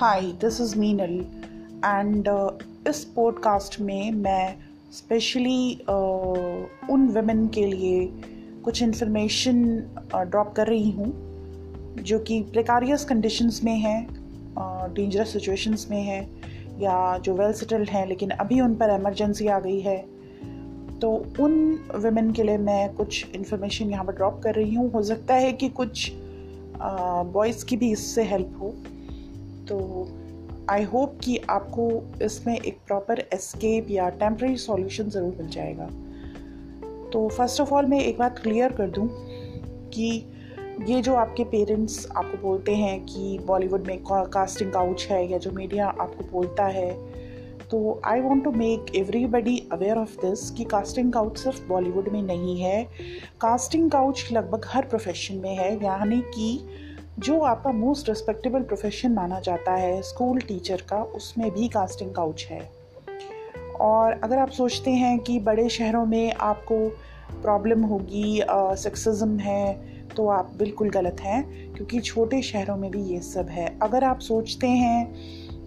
Hi this is Meenal and इस podcast में मैं स्पेशली uh, उन वेमेन के लिए कुछ इन्फॉर्मेशन ड्रॉप uh, कर रही हूँ जो कि प्रिकारियस कंडीशंस में हैं डेंजरस uh, सिचुएशंस में हैं या जो वेल सेटल्ड हैं लेकिन अभी उन पर एमरजेंसी आ गई है। तो उन वेमेन के लिए मैं कुछ इन्फॉर्मेशन यहाँ पर ड्रॉप कर रही हूँ। हो सकता है कि कुछ बॉयज़ की भी इससे हेल्प हो। तो आई होप कि आपको इसमें एक प्रॉपर एस्केप या टेम्प्रेरी सॉल्यूशन ज़रूर मिल जाएगा। तो फ़र्स्ट ऑफ़ ऑल मैं एक बात क्लियर कर दूँ कि ये जो आपके पेरेंट्स आपको बोलते हैं कि बॉलीवुड में कास्टिंग काउच है या जो मीडिया आपको बोलता है तो I want to make everybody aware of this कि कास्टिंग काउच सिर्फ़ बॉलीवुड में नहीं है। कास्टिंग काउच लगभग हर प्रोफेशन में है, यानी कि जो आपका मोस्ट रिस्पेक्टेबल प्रोफेशन माना जाता है स्कूल टीचर का उसमें भी कास्टिंग काउच है। और अगर आप सोचते हैं कि बड़े शहरों में आपको प्रॉब्लम होगी सेक्सिज्म है तो आप बिल्कुल गलत हैं क्योंकि छोटे शहरों में भी ये सब है। अगर आप सोचते हैं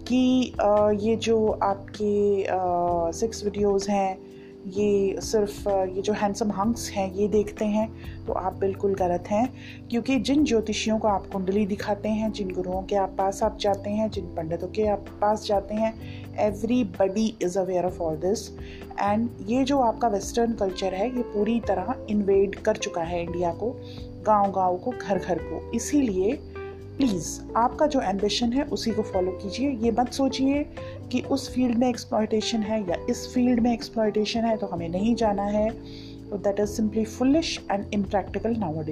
कि आ, ये जो आपके सिक्स वीडियोस हैं ये सिर्फ़ ये जो हैंडसम हंक्स हैं, ये देखते हैं तो आप बिल्कुल गलत हैं। क्योंकि जिन ज्योतिषियों को आप कुंडली दिखाते हैं, जिन गुरुओं के आप पास आप जाते हैं, जिन पंडितों के आप पास जाते हैं everybody is aware of all this and ये जो आपका वेस्टर्न कल्चर है, ये पूरी तरह इन्वेड कर चुका है इंडिया को गाँव गाँव को घर घर को। इसीलिए प्लीज़ आपका जो एम्बिशन है, उसी को फॉलो कीजिए। ये मत सोचिए कि उस फ़ील्ड में एक्सप्लॉयटेशन है या इस फ़ील्ड में एक्सप्लॉयटेशन है तो हमें नहीं जाना है। तो that is simply foolish and impractical now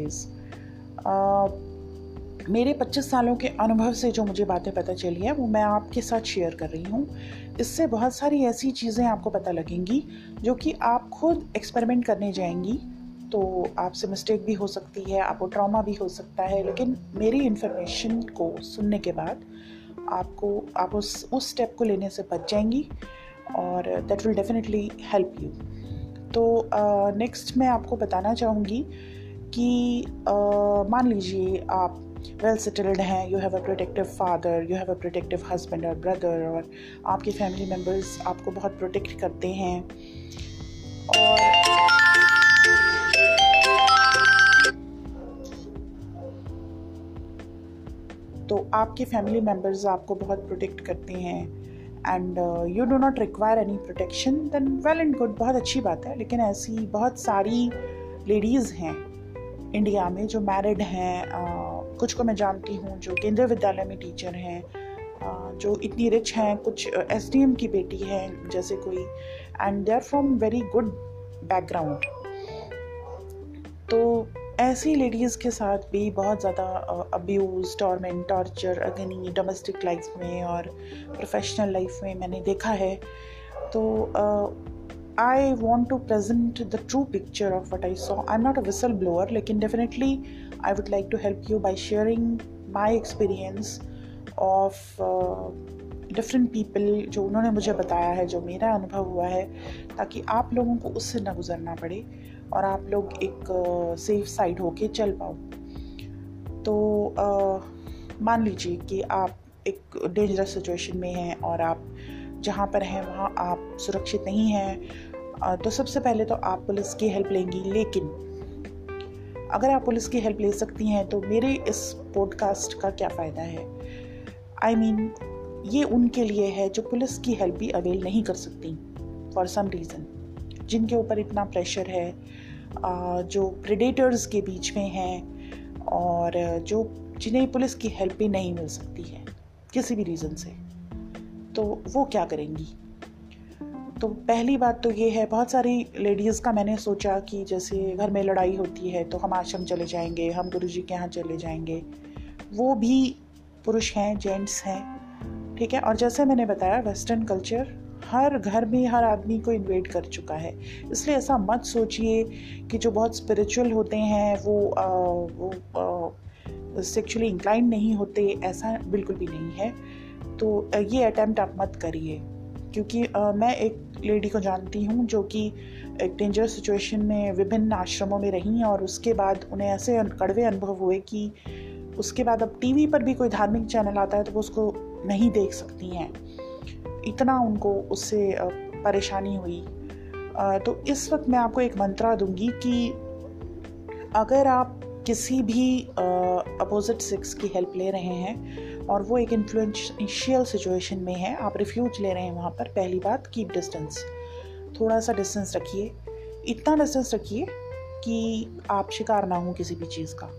मेरे 25 सालों के अनुभव से जो मुझे बातें पता चली है, वो मैं आपके साथ शेयर कर रही हूँ। इससे बहुत सारी ऐसी चीज़ें आपको पता लगेंगी, जो कि आप खुद एक्सपेरिमेंट करने जाएँगी। तो आपसे मिस्टेक भी हो सकती है आपको ट्रॉमा भी हो सकता है लेकिन मेरी इन्फॉर्मेशन को सुनने के बाद आपको आप उस उस स्टेप को लेने से बच जाएँगी और that will definitely help you तो नेक्स्ट uh, मैं आपको बताना चाहूँगी कि uh, मान लीजिए आप वेल सेटल्ड हैं you have a protective father you have a protective husband और ब्रदर और आपके फैमिली मेंबर्स आपको बहुत प्रोटेक्ट करते हैं और तो आपके फैमिली मेंबर्स आपको बहुत प्रोटेक्ट करते हैं। And you do not require any protection then well and good बहुत अच्छी बात है। लेकिन ऐसी बहुत सारी लेडीज़ हैं इंडिया में जो मैरिड हैं uh, कुछ को मैं जानती हूँ जो केंद्रीय विद्यालय में टीचर हैं uh, जो इतनी रिच हैं कुछ एस डी एम की बेटी हैं जैसे कोई। And they are from very good background तो ऐसी लेडीज़ के साथ भी बहुत ज़्यादा अब्यूज़ टॉर्मेंट टॉर्चर अगनी डोमेस्टिक लाइफ में और प्रोफेशनल लाइफ में मैंने देखा है। तो I want to present the true picture of what I saw I am not a whistle blower लेकिन definitely I would like to help you by sharing my experience of different people जो उन्होंने मुझे बताया है, जो मेरा अनुभव हुआ है, ताकि आप लोगों को उससे ना गुजरना पड़े। और आप लोग एक सेफ़ साइड होके चल पाओ। तो मान लीजिए कि आप एक डेंजरस सिचुएशन में हैं और आप जहाँ पर हैं वहाँ आप सुरक्षित नहीं हैं तो सबसे पहले तो आप पुलिस की हेल्प लेंगी। लेकिन अगर आप पुलिस की हेल्प ले सकती हैं तो मेरे इस पॉडकास्ट का क्या फ़ायदा है? आई I मीन mean, ये उनके लिए है जो पुलिस की हेल्प भी अवेल नहीं कर सकती फॉर सम रीज़न जिनके ऊपर इतना प्रेशर है जो प्रेडेटर्स के बीच में हैं और जो, जिन्हें पुलिस की हेल्प भी नहीं मिल सकती है, किसी भी रीज़न से। तो वो क्या करेंगी? तो पहली बात तो ये है, बहुत सारी लेडीज़ का मैंने सोचा कि जैसे घर में लड़ाई होती है तो हम आश्रम चले जाएँगे, हम गुरु जी के यहाँ चले जाएँगे। वो भी पुरुष हैं जेंट्स हैं, ठीक है? और जैसे मैंने बताया वेस्टर्न कल्चर हर घर में हर आदमी को इन्वेट कर चुका है। इसलिए ऐसा मत सोचिए कि जो बहुत स्पिरिचुअल होते हैं वो आ, वो सेक्चुअली इंक्लाइन नहीं होते ऐसा बिल्कुल भी नहीं है। तो ये अटैम्प्ट आप मत करिए। क्योंकि आ, मैं एक लेडी को जानती हूँ जो कि एक डेंजरस सिचुएशन में विभिन्न आश्रमों में रहीं और उसके बाद उन्हें ऐसे कड़वे अनुभव हुए कि उसके बाद अब टीवी पर भी कोई धार्मिक चैनल आता है तो वो उसको नहीं देख सकती हैं। इतना उनको उससे परेशानी हुई। तो इस वक्त मैं आपको एक मंत्रा दूँगी कि अगर आप किसी भी अपोजिट सेक्स की हेल्प ले रहे हैं और वो एक इन्फ्लुएंशियल सिचुएशन में है, आप रिफ्यूज ले रहे हैं वहाँ पर, पहली बात कीप डिस्टेंस थोड़ा सा डिस्टेंस रखिए। इतना डिस्टेंस रखिए कि आप शिकार ना हो किसी भी चीज़ का।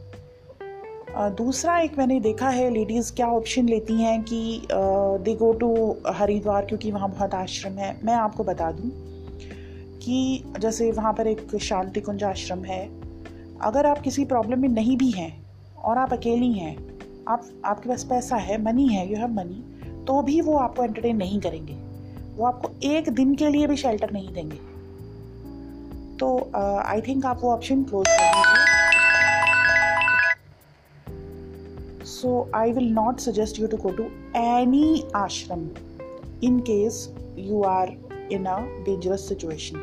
दूसरा एक मैंने देखा है लेडीज़ क्या ऑप्शन लेती हैं कि दे गो टू हरिद्वार क्योंकि वहाँ बहुत आश्रम है। मैं आपको बता दूँ कि जैसे वहाँ पर एक शांति कुंज आश्रम है। अगर आप किसी प्रॉब्लम में नहीं भी हैं और आप अकेली हैं आप आपके पास पैसा है मनी है यू हैव मनी तो भी वो आपको एंटरटेन नहीं करेंगे। वो आपको एक दिन के लिए भी शेल्टर नहीं देंगे। तो आई uh, थिंक आप वो ऑप्शन क्लोज कर दीजिए। So I will not suggest you to go to any ashram in case you are in a dangerous situation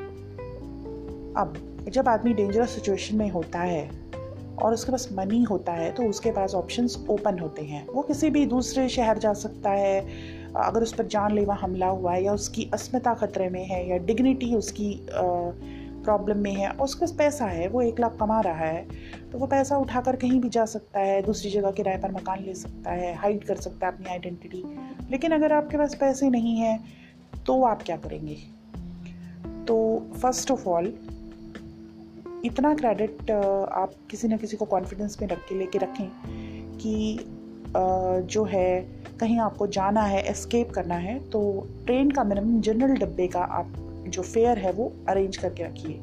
अब, जब आदमी डेंजरस सिचुएशन में होता है और उसके पास मनी होता है तो उसके पास ऑप्शंस ओपन होते हैं। वो किसी भी दूसरे शहर जा सकता है। अगर उस पर जानलेवा हमला हुआ है या उसकी अस्मिता खतरे में है या डिग्निटी उसकी प्रॉब्लम में है, और उसके पास पैसा है, वो एक लाख कमा रहा है तो वो पैसा उठाकर कहीं भी जा सकता है, दूसरी जगह किराए पर मकान ले सकता है हाइड कर सकता है अपनी आइडेंटिटी लेकिन अगर आपके पास पैसे नहीं हैं तो आप क्या करेंगे? तो फ़र्स्ट ऑफ़ ऑल इतना क्रेडिट आप किसी न किसी को कॉन्फिडेंस में रख के लेके रखें कि जो है, कहीं आपको जाना है एस्केप करना है तो ट्रेन का मिनिमम जनरल डब्बे का आप जो फेयर है वो अरेंज करके रखिए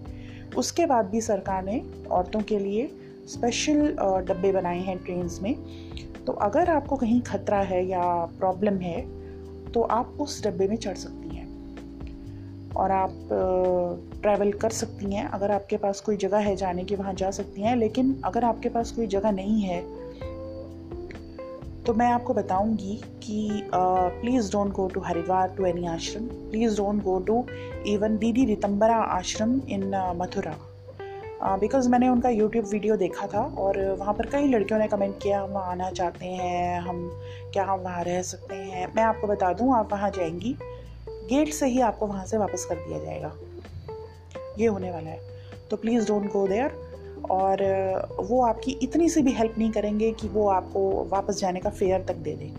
उसके बाद भी सरकार ने औरतों के लिए स्पेशल डब्बे बनाए हैं ट्रेन में। तो अगर आपको कहीं खतरा है या प्रॉब्लम है तो आप उस डब्बे में चढ़ सकती हैं। और आप ट्रैवल कर सकती हैं। अगर आपके पास कोई जगह है जाने की, वहाँ जा सकती हैं। लेकिन अगर आपके पास कोई जगह नहीं है तो मैं आपको बताऊँगी कि please don't go to Haridwar to any ashram please don't go to even Didi Ritambhara ashram in Mathura because uh, मैंने उनका यूट्यूब वीडियो देखा था और वहाँ पर कई लड़कियों ने कमेंट किया हम वहाँ आना चाहते हैं हम क्या हम वहाँ रह सकते हैं? मैं आपको बता दूँ आप वहाँ जाएँगी गेट से ही आपको वहाँ से वापस कर दिया जाएगा। ये होने वाला है। तो प्लीज़ डोंट गो देयर और वो आपकी इतनी सी भी हेल्प नहीं करेंगे कि वो आपको वापस जाने का फेयर तक दे दें।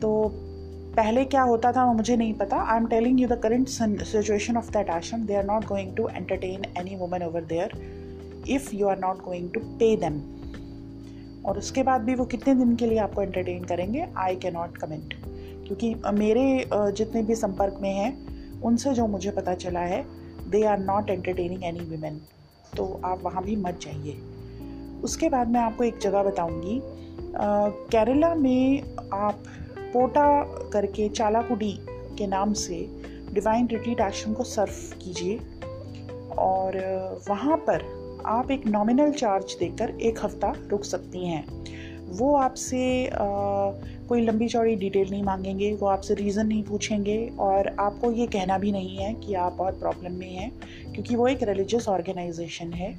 तो पहले क्या होता था वो मुझे नहीं पता। I am telling you the current situation of that ashram they are not going to entertain any woman over there if you are not going to pay them और उसके बाद भी वो कितने दिन के लिए आपको एंटरटेन करेंगे? आई कैन नॉट कमेंट क्योंकि मेरे जितने भी संपर्क में हैं, उनसे जो मुझे पता चला है they are not entertaining any women तो आप वहाँ भी मत जाइए। उसके बाद मैं आपको एक जगह बताऊँगी। केरला में आप पोटा करके चालाकुडी के नाम से डिवाइन रिट्रीट आश्रम को सर्व कीजिए और वहाँ पर आप एक नॉमिनल चार्ज देकर एक हफ़्ता रुक सकती हैं। वो आपसे कोई लंबी चौड़ी डिटेल नहीं मांगेंगे वो आपसे रीज़न नहीं पूछेंगे और आपको ये कहना भी नहीं है कि आप बहुत प्रॉब्लम में हैं क्योंकि वो एक रिलीजियस ऑर्गेनाइजेशन है।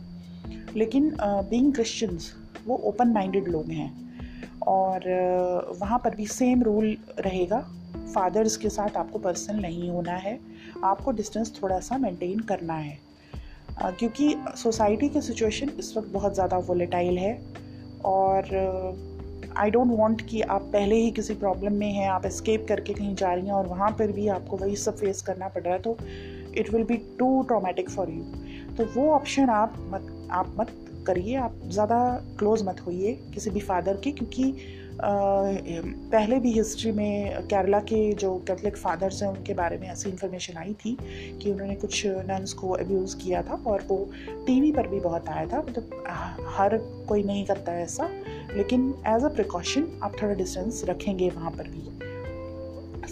लेकिन बीइंग क्रिश्चियंस वो ओपन माइंडेड लोग हैं और uh, वहाँ पर भी सेम रूल रहेगा। फादर्स के साथ आपको पर्सनल नहीं होना है आपको डिस्टेंस थोड़ा सा मेंटेन करना है। uh, क्योंकि सोसाइटी की सिचुएशन इस वक्त बहुत ज़्यादा वोलेटाइल है और आई डोंट वांट कि आप पहले ही किसी प्रॉब्लम में हैं आप एस्केप करके कहीं जा रही हैं और वहाँ पर भी आपको वही सब फेस करना पड़ रहा है तो it will be too traumatic for you तो वो ऑप्शन आप मत आप मत करिए आप ज़्यादा क्लोज मत होइए किसी भी फादर के क्योंकि आ, पहले भी हिस्ट्री में केरला के जो कैथलिक फादर्स हैं उनके बारे में ऐसी इन्फॉर्मेशन आई थी कि उन्होंने कुछ नन्स को अब्यूज़ किया था और वो टीवी पर भी बहुत आया था मतलब तो हर कोई नहीं करता है ऐसा। लेकिन एज अ प्रिकॉशन आप थोड़ा डिस्टेंस रखेंगे वहाँ पर भी।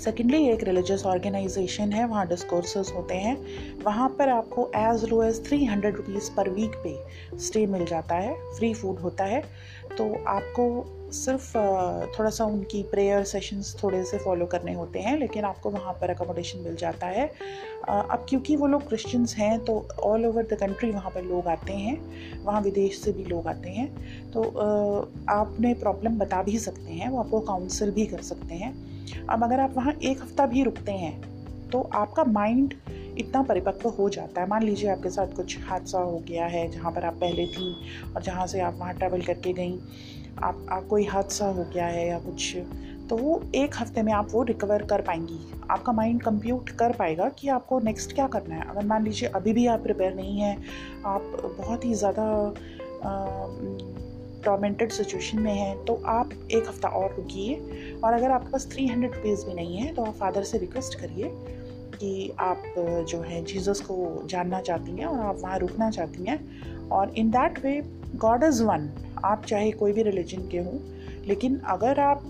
सेकेंडली एक रिलीजियस ऑर्गेनाइजेशन है, वहाँ डिस्कोर्सेस होते हैं। वहाँ पर आपको as low as three hundred rupees per week पे स्टे मिल जाता है फ्री फ़ूड होता है। तो आपको सिर्फ़ थोड़ा सा उनकी प्रेयर सेशंस थोड़े से फॉलो करने होते हैं, लेकिन आपको वहाँ पर अकोमोडेशन मिल जाता है। अब क्योंकि वो लोग क्रिश्चियंस हैं तो ऑल ओवर द कंट्री वहाँ पर लोग आते हैं, वहाँ विदेश से भी लोग आते हैं। तो आपने प्रॉब्लम बता भी सकते हैं, वो आपको काउंसिल भी कर सकते हैं। अब अगर आप वहाँ एक हफ़्ता भी रुकते हैं तो आपका माइंड इतना परिपक्व हो जाता है। मान लीजिए आपके साथ कुछ हादसा हो गया है जहाँ पर आप पहले थी और जहाँ से आप वहाँ ट्रैवल करके गई। आप, आप कोई हादसा हो गया है या कुछ तो वो एक हफ़्ते में आप वो रिकवर कर पाएँगी। आपका माइंड कंप्यूट कर पाएगा कि आपको नेक्स्ट क्या करना है। अगर मान लीजिए अभी भी आप प्रिपेयर नहीं हैं आप बहुत ही ज़्यादा टॉर्मेंटेड सिचुएशन में हैं तो आप एक हफ़्ता और रुकिए। और अगर आपके पास थ्री हंड्रेड रुपीज़ भी नहीं है तो आप फादर से रिक्वेस्ट करिए कि आप, जो है जीसस को जानना चाहती हैं और आप वहाँ रुकना चाहती हैं। और in that way God is one आप चाहे कोई भी रिलीजन के हों, लेकिन अगर आप,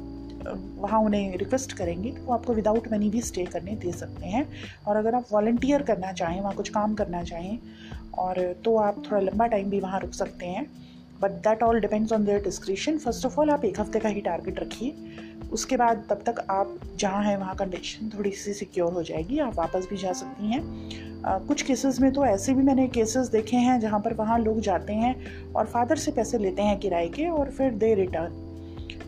वहाँ उन्हें रिक्वेस्ट करेंगे तो वो आपको विदाउट मनी भी स्टे करने दे सकते हैं। और अगर आप वॉल्टियर करना चाहें, वहाँ कुछ काम करना चाहें, और तो आप थोड़ा लंबा टाइम भी वहाँ रुक सकते हैं। But that all depends on their description first of all आप एक हफ़्ते का ही टारगेट रखिए। उसके बाद तब तक आप जहाँ हैं वहाँ कंडीशन थोड़ी सी सिक्योर हो जाएगी। आप वापस भी जा सकती हैं। uh, कुछ केसेस में तो ऐसे भी मैंने केसेस देखे हैं जहाँ पर वहाँ लोग जाते हैं और फादर से पैसे लेते हैं किराए के और फिर दे रिटर्न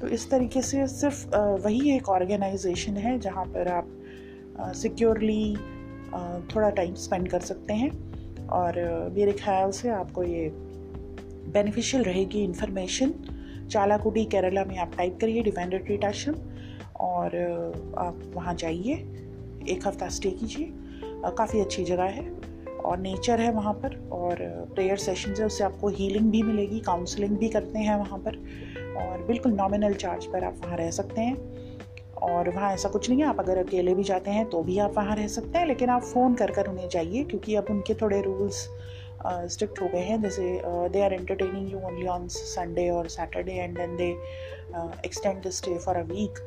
तो इस तरीके से सिर्फ़ वही एक ऑर्गेनाइजेशन है जहाँ पर आप सिक्योरली थोड़ा टाइम स्पेंड कर सकते हैं। और मेरे ख्याल से आपको ये बेनिफिशियल रहेगी इन्फॉर्मेशन चालाकुटी केरला में आप टाइप करिए डिफेंडर ट्रीट आश्रम और आप वहाँ जाइए, एक हफ़्ता स्टे कीजिए। काफ़ी अच्छी जगह है, और नेचर है वहाँ पर, और प्रेयर सेशन है, उससे आपको हीलिंग भी मिलेगी काउंसलिंग भी करते हैं वहाँ पर, और बिल्कुल नॉमिनल चार्ज पर आप वहाँ रह सकते हैं। और वहाँ ऐसा कुछ नहीं है, आप अगर अकेले भी जाते हैं तो भी आप वहाँ रह सकते हैं, लेकिन आप फ़ोन कर कर उन्हें जाइए, क्योंकि अब उनके थोड़े रूल्स स्ट्रिक्ट हो गए हैं। जैसे they are entertaining you only on Sunday और Saturday and then they extend the stay for a week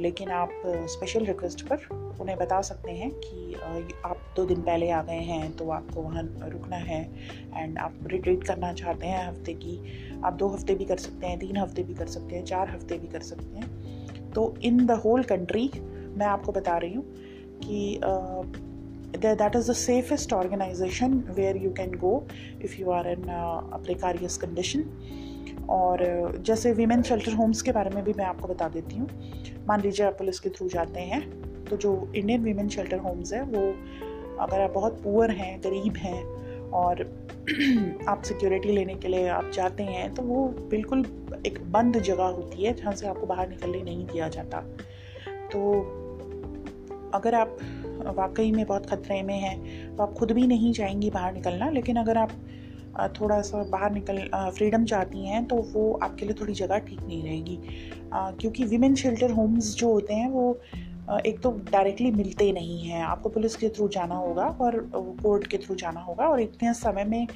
लेकिन आप स्पेशल uh, रिक्वेस्ट पर उन्हें बता सकते हैं कि uh, आप दो दिन पहले आ गए हैं तो आपको वहाँ रुकना है एंड आप रिट्रीट करना चाहते हैं हफ़्ते की। आप दो हफ़्ते भी कर सकते हैं तीन हफ़्ते भी कर सकते हैं चार हफ़्ते भी कर सकते हैं। तो इन द होल कंट्री मैं आपको बता रही हूँ कि uh, that is the safest organization where you can go if you are in a precarious condition. और जैसे वीमेन शेल्टर होम्स के बारे में भी मैं आपको बता देती हूँ। मान लीजिए आप पुलिस के थ्रू जाते हैं तो जो इंडियन वीमेन शेल्टर होम्स है, वो अगर आप बहुत पुअर हैं, गरीब हैं और आप सिक्योरिटी लेने के लिए आप जाते हैं तो वो बिल्कुल एक बंद जगह होती है, जहाँ से आपको बाहर निकलने नहीं दिया जाता। तो अगर आप वाकई में बहुत ख़तरे में है। तो आप खुद भी नहीं चाहेंगी बाहर निकलना, लेकिन अगर आप थोड़ा सा बाहर निकल फ्रीडम चाहती हैं तो वो आपके लिए थोड़ी जगह ठीक नहीं रहेगी। क्योंकि वीमेन शेल्टर होम्स जो होते हैं, वो एक तो डायरेक्टली मिलते नहीं हैं। आपको पुलिस के थ्रू जाना होगा और कोर्ट के थ्रू जाना होगा और इतने समय में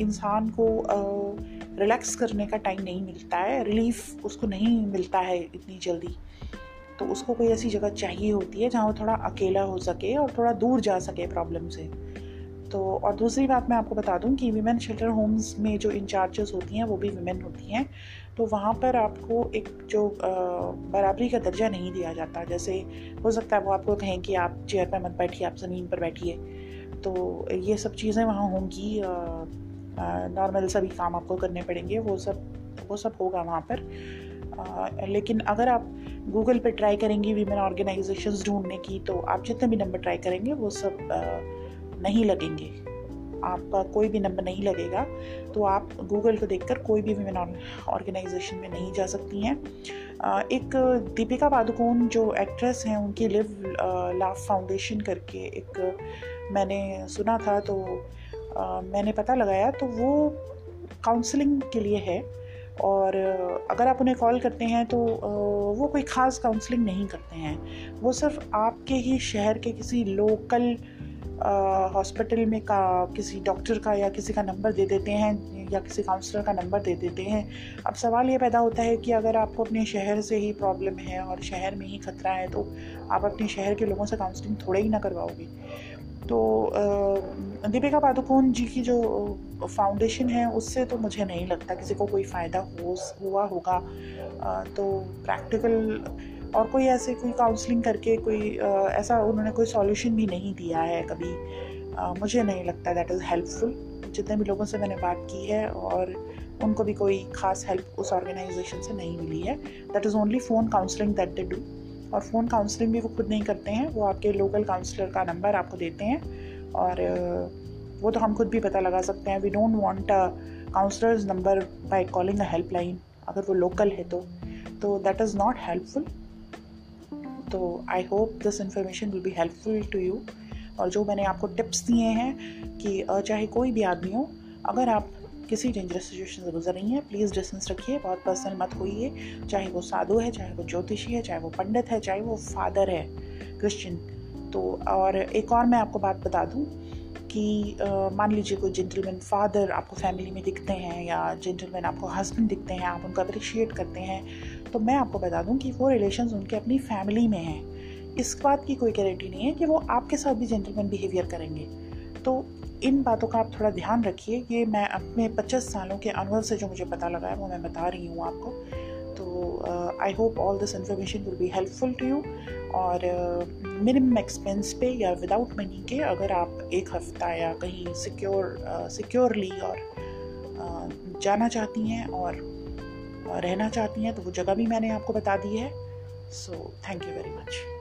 इंसान को रिलैक्स करने का टाइम नहीं मिलता है। रिलीफ उसको नहीं मिलता है इतनी जल्दी। तो उसको कोई ऐसी जगह चाहिए होती है जहाँ वो थोड़ा अकेला हो सके और थोड़ा दूर जा सके प्रॉब्लम से। तो और दूसरी बात मैं आपको बता दूँ कि वीमेन शेल्टर होम्स में जो इंचार्जेस होती हैं, वो भी वीमेन होती हैं। तो वहाँ पर आपको एक जो बराबरी का दर्जा नहीं दिया जाता। जैसे हो सकता है वो आपको कहें कि आप चेयर पर मत बैठिए, आप ज़मीन पर बैठिए। तो ये सब चीज़ें वहाँ होंगी नॉर्मल सभी काम आपको करने पड़ेंगे। वो सब वो सब होगा वहाँ पर। लेकिन अगर आप गूगल पे ट्राई करेंगी वीमेन ऑर्गेनाइजेशंस ढूँढने की तो आप जितने भी नंबर ट्राई करेंगे, वो सब नहीं लगेंगे। आपका कोई भी नंबर नहीं लगेगा। तो आप गूगल को देखकर कोई भी वीमेन ऑर्गेनाइजेशन में नहीं जा सकती हैं। एक दीपिका पादुकोण जो एक्ट्रेस हैं, उनकी लिव लाफ फाउंडेशन करके एक मैंने सुना था तो मैंने पता लगाया तो वो काउंसलिंग के लिए है। और अगर आप उन्हें कॉल करते हैं तो वो कोई ख़ास काउंसलिंग नहीं करते हैं। वो सिर्फ़ आपके ही शहर के किसी लोकल हॉस्पिटल में का, किसी डॉक्टर का या किसी का नंबर दे देते हैं या किसी काउंसलर का नंबर दे देते हैं। अब सवाल ये पैदा होता है कि अगर आपको अपने शहर से ही प्रॉब्लम है और शहर में ही खतरा है तो आप अपने शहर के लोगों से काउंसलिंग थोड़े ही ना करवाओगे। तो दीपिका पादुकोण जी की जो फाउंडेशन है, उससे तो मुझे नहीं लगता किसी को कोई फ़ायदा हो, हुआ होगा। तो प्रैक्टिकल और कोई ऐसे कोई काउंसलिंग करके कोई ऐसा उन्होंने कोई सॉल्यूशन भी नहीं दिया है कभी। मुझे नहीं लगता दैट इज़ हेल्पफुल जितने भी लोगों से मैंने बात की है, और उनको भी कोई खास हेल्प उस ऑर्गेनाइजेशन से नहीं मिली है। That is only phone counselling that they do और फ़ोन काउंसलिंग भी वो खुद नहीं करते हैं। वो आपके लोकल काउंसलर का नंबर आपको देते हैं। और वो तो हम खुद भी पता लगा सकते हैं। We don't want counsellors number by calling a helpline अगर वो लोकल है तो। तो दैट इज़ नॉट हेल्पफुल तो I hope this information will be helpful to you और जो मैंने आपको टिप्स दिए हैं कि चाहे कोई भी आदमी हो, अगर आप किसी डेंजरस सिचुएशन से गुजर रही हैं प्लीज़ डिस्टेंस रखिए, बहुत पर्सनल मत होइए, चाहे वो साधु है, चाहे वो ज्योतिषी है, चाहे वो पंडित है, चाहे वो फादर है क्रिश्चियन तो और एक और मैं आपको बात बता दूँ कि मान लीजिए कोई जेंटलमैन फादर आपको फैमिली में दिखते हैं या जेंटलमैन आपको हस्बैंड दिखते हैं, आप उनको अप्रिशिएट करते हैं तो मैं आपको बता दूँ कि वो रिलेशंस उनके अपनी फैमिली में हैं। इस बात की कोई गारंटी नहीं है कि वो आपके साथ भी जेंटलमैन बिहेवियर करेंगे। तो इन बातों का आप थोड़ा ध्यान रखिए। ये मैं अपने पच्चीस सालों के अनुभव से जो मुझे पता लगा है वो मैं बता रही हूँ आपको। तो I hope all this information will be helpful to you और मिनिमम एक्सपेंस पे या विदाउट मनी के अगर आप एक हफ़्ता या कहीं सिक्योर सिक्योरली uh, और uh, जाना चाहती हैं और रहना चाहती हैं तो वो जगह भी मैंने आपको बता दी है। So thank you very much